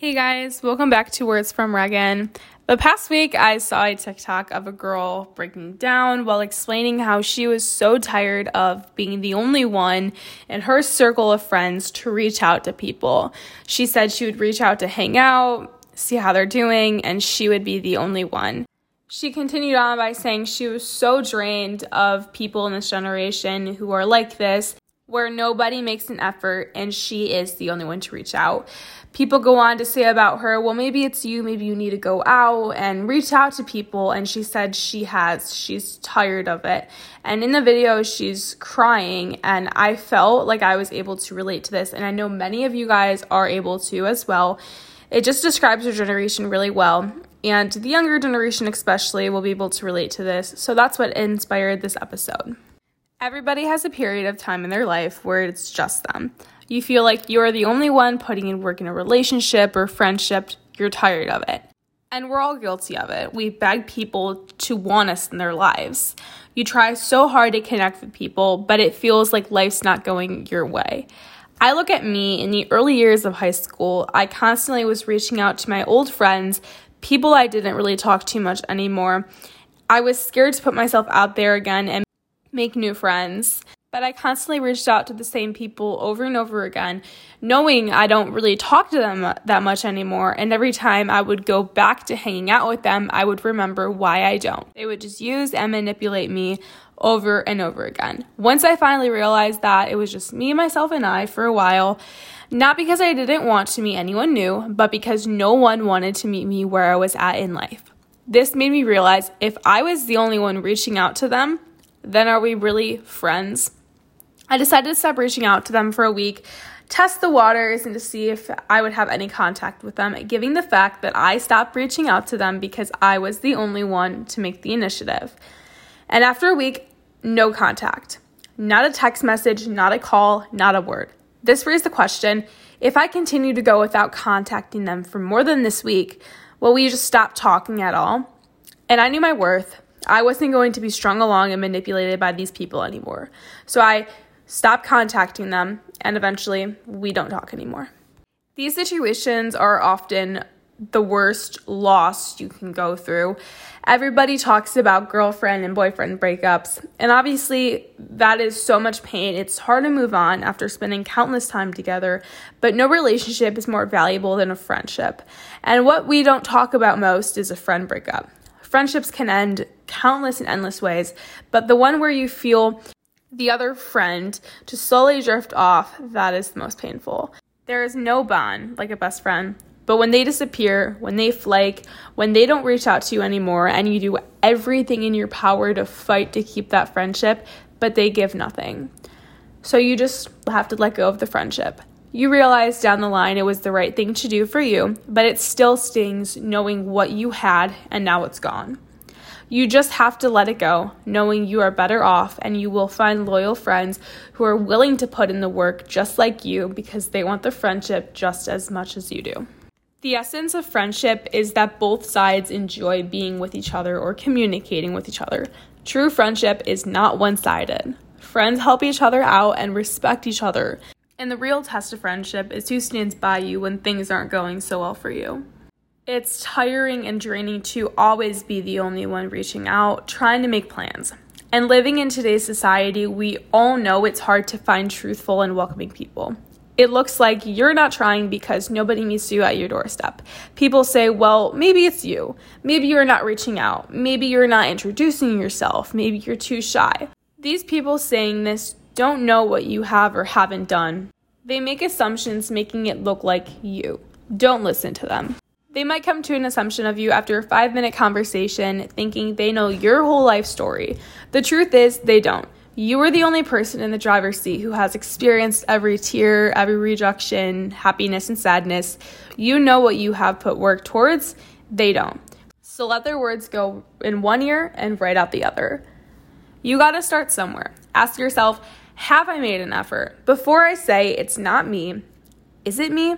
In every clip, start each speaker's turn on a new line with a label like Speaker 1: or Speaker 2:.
Speaker 1: Hey guys, welcome back to Words from Reagan. The past week, I saw a TikTok of a girl breaking down while explaining how she was so tired of being the only one in her circle of friends to reach out to people. She said she would reach out to hang out, see how they're doing, and she would be the only one. She continued on by saying she was so drained of people in this generation who are like this where nobody makes an effort and she is the only one to reach out. People go on to say about her, well, maybe it's you, maybe you need to go out and reach out to people. And she said she has, she's tired of it. And in the video, she's crying, and I felt like I was able to relate to this. And I know many of you guys are able to as well. It just describes her generation really well. And the younger generation, especially, will be able to relate to this. So that's what inspired this episode. Everybody has a period of time in their life where it's just them. You feel like you're the only one putting in work in a relationship or friendship, you're tired of it. And we're all guilty of it. We beg people to want us in their lives. You try so hard to connect with people, but it feels like life's not going your way. I look at me in the early years of high school, I constantly was reaching out to my old friends, people I didn't really talk too much anymore. I was scared to put myself out there again and make new friends. But I constantly reached out to the same people over and over again, knowing I don't really talk to them that much anymore. And every time I would go back to hanging out with them, I would remember why I don't. They would just use and manipulate me over and over again. Once I finally realized that it was just me, myself, and I for a while, not because I didn't want to meet anyone new, but because no one wanted to meet me where I was at in life. This made me realize if I was the only one reaching out to them, then are we really friends? I decided to stop reaching out to them for a week, test the waters, and to see if I would have any contact with them, giving the fact that I stopped reaching out to them because I was the only one to make the initiative. And after a week, no contact. Not a text message, not a call, not a word. This raised the question if I continue to go without contacting them for more than this week, will we just stop talking at all? And I knew my worth. I wasn't going to be strung along and manipulated by these people anymore. So I stopped contacting them, and eventually we don't talk anymore. These situations are often the worst loss you can go through. Everybody talks about girlfriend and boyfriend breakups, and obviously that is so much pain. It's hard to move on after spending countless time together, but no relationship is more valuable than a friendship. And what we don't talk about most is a friend breakup. Friendships can end countless and endless ways, but the one where you feel the other friend to slowly drift off, that is the most painful. There is no bond like a best friend, but when they disappear, when they flake, when they don't reach out to you anymore, and you do everything in your power to fight to keep that friendship, but they give nothing. So you just have to let go of the friendship. You realize down the line it was the right thing to do for you, but it still stings knowing what you had and now it's gone. You just have to let it go, knowing you are better off and you will find loyal friends who are willing to put in the work just like you because they want the friendship just as much as you do. The essence of friendship is that both sides enjoy being with each other or communicating with each other. True friendship is not one sided. Friends help each other out and respect each other. And the real test of friendship is who stands by you when things aren't going so well for you. It's tiring and draining to always be the only one reaching out, trying to make plans. And living in today's society, we all know it's hard to find truthful and welcoming people. It looks like you're not trying because nobody meets you at your doorstep. People say, well, maybe it's you. Maybe you're not reaching out. Maybe you're not introducing yourself. Maybe you're too shy. These people saying this don't know what you have or haven't done. They make assumptions making it look like you. Don't listen to them. They might come to an assumption of you after a five minute conversation, thinking they know your whole life story. The truth is, they don't. You are the only person in the driver's seat who has experienced every tear, every rejection, happiness, and sadness. You know what you have put work towards, they don't. So let their words go in one ear and right out the other. You gotta start somewhere. Ask yourself, have I made an effort? Before I say it's not me, is it me?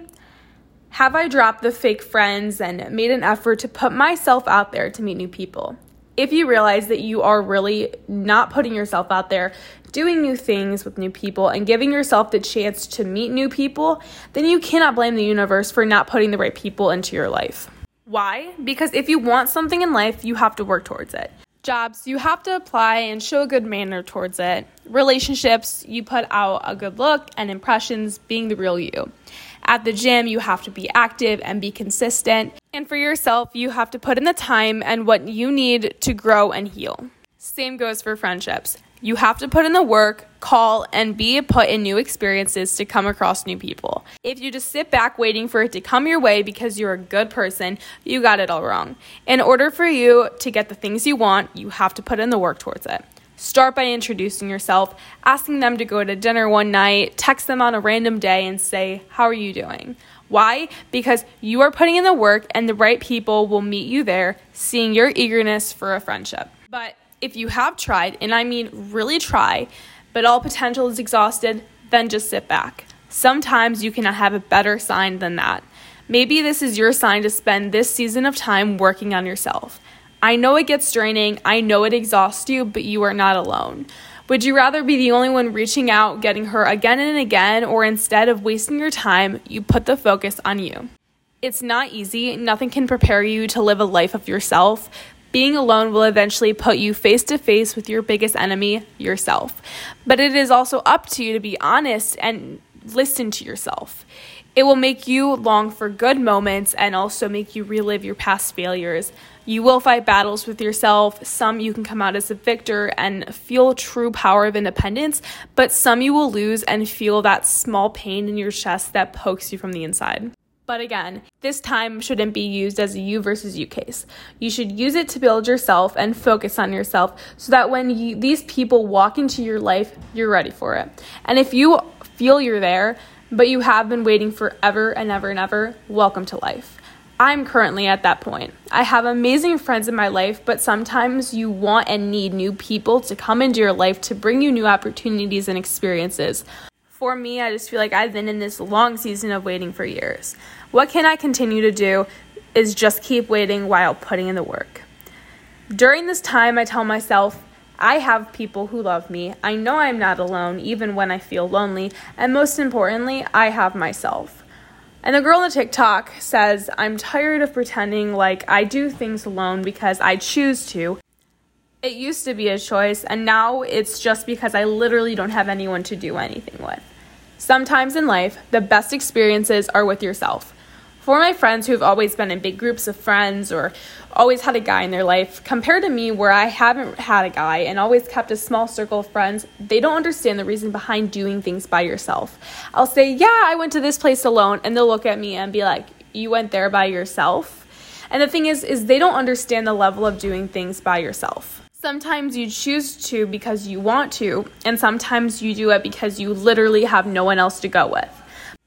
Speaker 1: Have I dropped the fake friends and made an effort to put myself out there to meet new people? If you realize that you are really not putting yourself out there, doing new things with new people, and giving yourself the chance to meet new people, then you cannot blame the universe for not putting the right people into your life. Why? Because if you want something in life, you have to work towards it. Jobs, you have to apply and show a good manner towards it. Relationships, you put out a good look and impressions being the real you. At the gym, you have to be active and be consistent. And for yourself, you have to put in the time and what you need to grow and heal. Same goes for friendships. You have to put in the work, call, and be put in new experiences to come across new people. If you just sit back waiting for it to come your way because you're a good person, you got it all wrong. In order for you to get the things you want, you have to put in the work towards it. Start by introducing yourself, asking them to go to dinner one night, text them on a random day, and say, How are you doing? Why? Because you are putting in the work and the right people will meet you there, seeing your eagerness for a friendship. But if you have tried, and I mean really try, but all potential is exhausted, then just sit back. Sometimes you cannot have a better sign than that. Maybe this is your sign to spend this season of time working on yourself. I know it gets draining, I know it exhausts you, but you are not alone. Would you rather be the only one reaching out, getting hurt again and again, or instead of wasting your time, you put the focus on you? It's not easy. Nothing can prepare you to live a life of yourself, being alone will eventually put you face to face with your biggest enemy, yourself. But it is also up to you to be honest and listen to yourself. It will make you long for good moments and also make you relive your past failures. You will fight battles with yourself. Some you can come out as a victor and feel true power of independence, but some you will lose and feel that small pain in your chest that pokes you from the inside. But again, this time shouldn't be used as a you versus you case. You should use it to build yourself and focus on yourself so that when you, these people walk into your life, you're ready for it. And if you feel you're there, but you have been waiting forever and ever and ever, welcome to life. I'm currently at that point. I have amazing friends in my life, but sometimes you want and need new people to come into your life to bring you new opportunities and experiences. For me, I just feel like I've been in this long season of waiting for years. What can I continue to do is just keep waiting while putting in the work. During this time, I tell myself, I have people who love me. I know I'm not alone, even when I feel lonely. And most importantly, I have myself. And the girl in the TikTok says, I'm tired of pretending like I do things alone because I choose to. It used to be a choice, and now it's just because I literally don't have anyone to do anything with. Sometimes in life, the best experiences are with yourself. For my friends who have always been in big groups of friends or always had a guy in their life, compared to me, where I haven't had a guy and always kept a small circle of friends, they don't understand the reason behind doing things by yourself. I'll say, Yeah, I went to this place alone, and they'll look at me and be like, You went there by yourself? And the thing is, is they don't understand the level of doing things by yourself. Sometimes you choose to because you want to, and sometimes you do it because you literally have no one else to go with.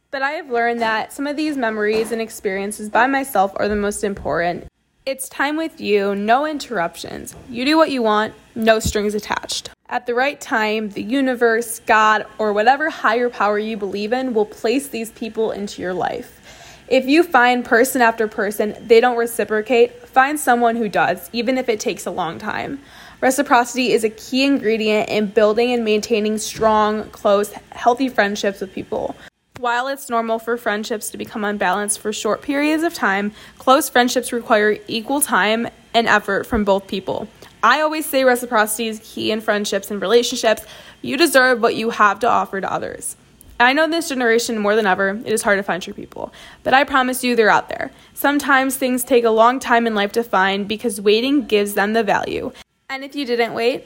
Speaker 1: But I have learned that some of these memories and experiences by myself are the most important. It's time with you, no interruptions. You do what you want, no strings attached. At the right time, the universe, God, or whatever higher power you believe in will place these people into your life. If you find person after person they don't reciprocate, find someone who does, even if it takes a long time. Reciprocity is a key ingredient in building and maintaining strong, close, healthy friendships with people. While it's normal for friendships to become unbalanced for short periods of time, close friendships require equal time and effort from both people. I always say reciprocity is key in friendships and relationships. You deserve what you have to offer to others. I know this generation more than ever, it is hard to find true people, but I promise you they're out there. Sometimes things take a long time in life to find because waiting gives them the value. And if you didn't wait,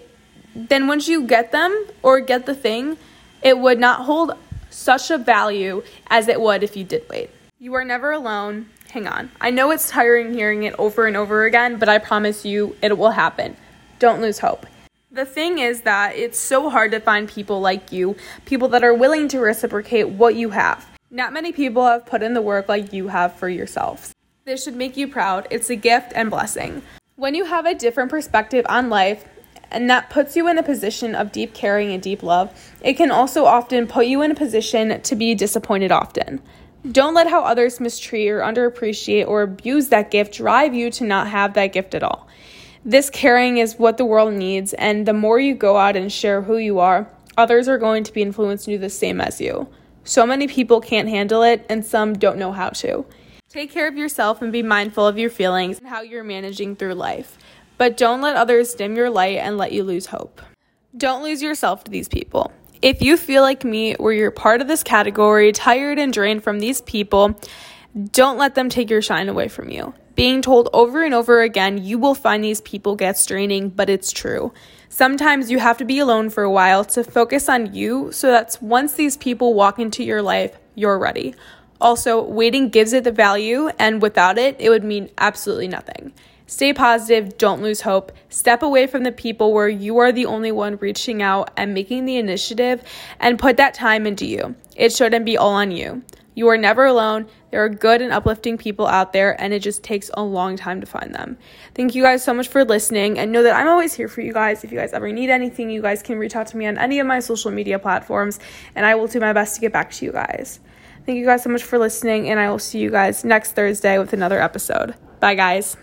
Speaker 1: then once you get them or get the thing, it would not hold such a value as it would if you did wait. You are never alone. Hang on. I know it's tiring hearing it over and over again, but I promise you it will happen. Don't lose hope. The thing is that it's so hard to find people like you, people that are willing to reciprocate what you have. Not many people have put in the work like you have for yourselves. This should make you proud. It's a gift and blessing. When you have a different perspective on life, and that puts you in a position of deep caring and deep love. It can also often put you in a position to be disappointed often. Don't let how others mistreat or underappreciate or abuse that gift drive you to not have that gift at all. This caring is what the world needs, and the more you go out and share who you are, others are going to be influenced to do the same as you. So many people can't handle it, and some don't know how to. Take care of yourself and be mindful of your feelings and how you're managing through life. But don't let others dim your light and let you lose hope. Don't lose yourself to these people. If you feel like me, where you're part of this category, tired and drained from these people, don't let them take your shine away from you. Being told over and over again, you will find these people gets draining, but it's true. Sometimes you have to be alone for a while to focus on you so that once these people walk into your life, you're ready. Also, waiting gives it the value, and without it, it would mean absolutely nothing. Stay positive, don't lose hope. Step away from the people where you are the only one reaching out and making the initiative, and put that time into you. It shouldn't be all on you. You are never alone. There are good and uplifting people out there, and it just takes a long time to find them. Thank you guys so much for listening, and know that I'm always here for you guys. If you guys ever need anything, you guys can reach out to me on any of my social media platforms, and I will do my best to get back to you guys. Thank you guys so much for listening, and I will see you guys next Thursday with another episode. Bye, guys.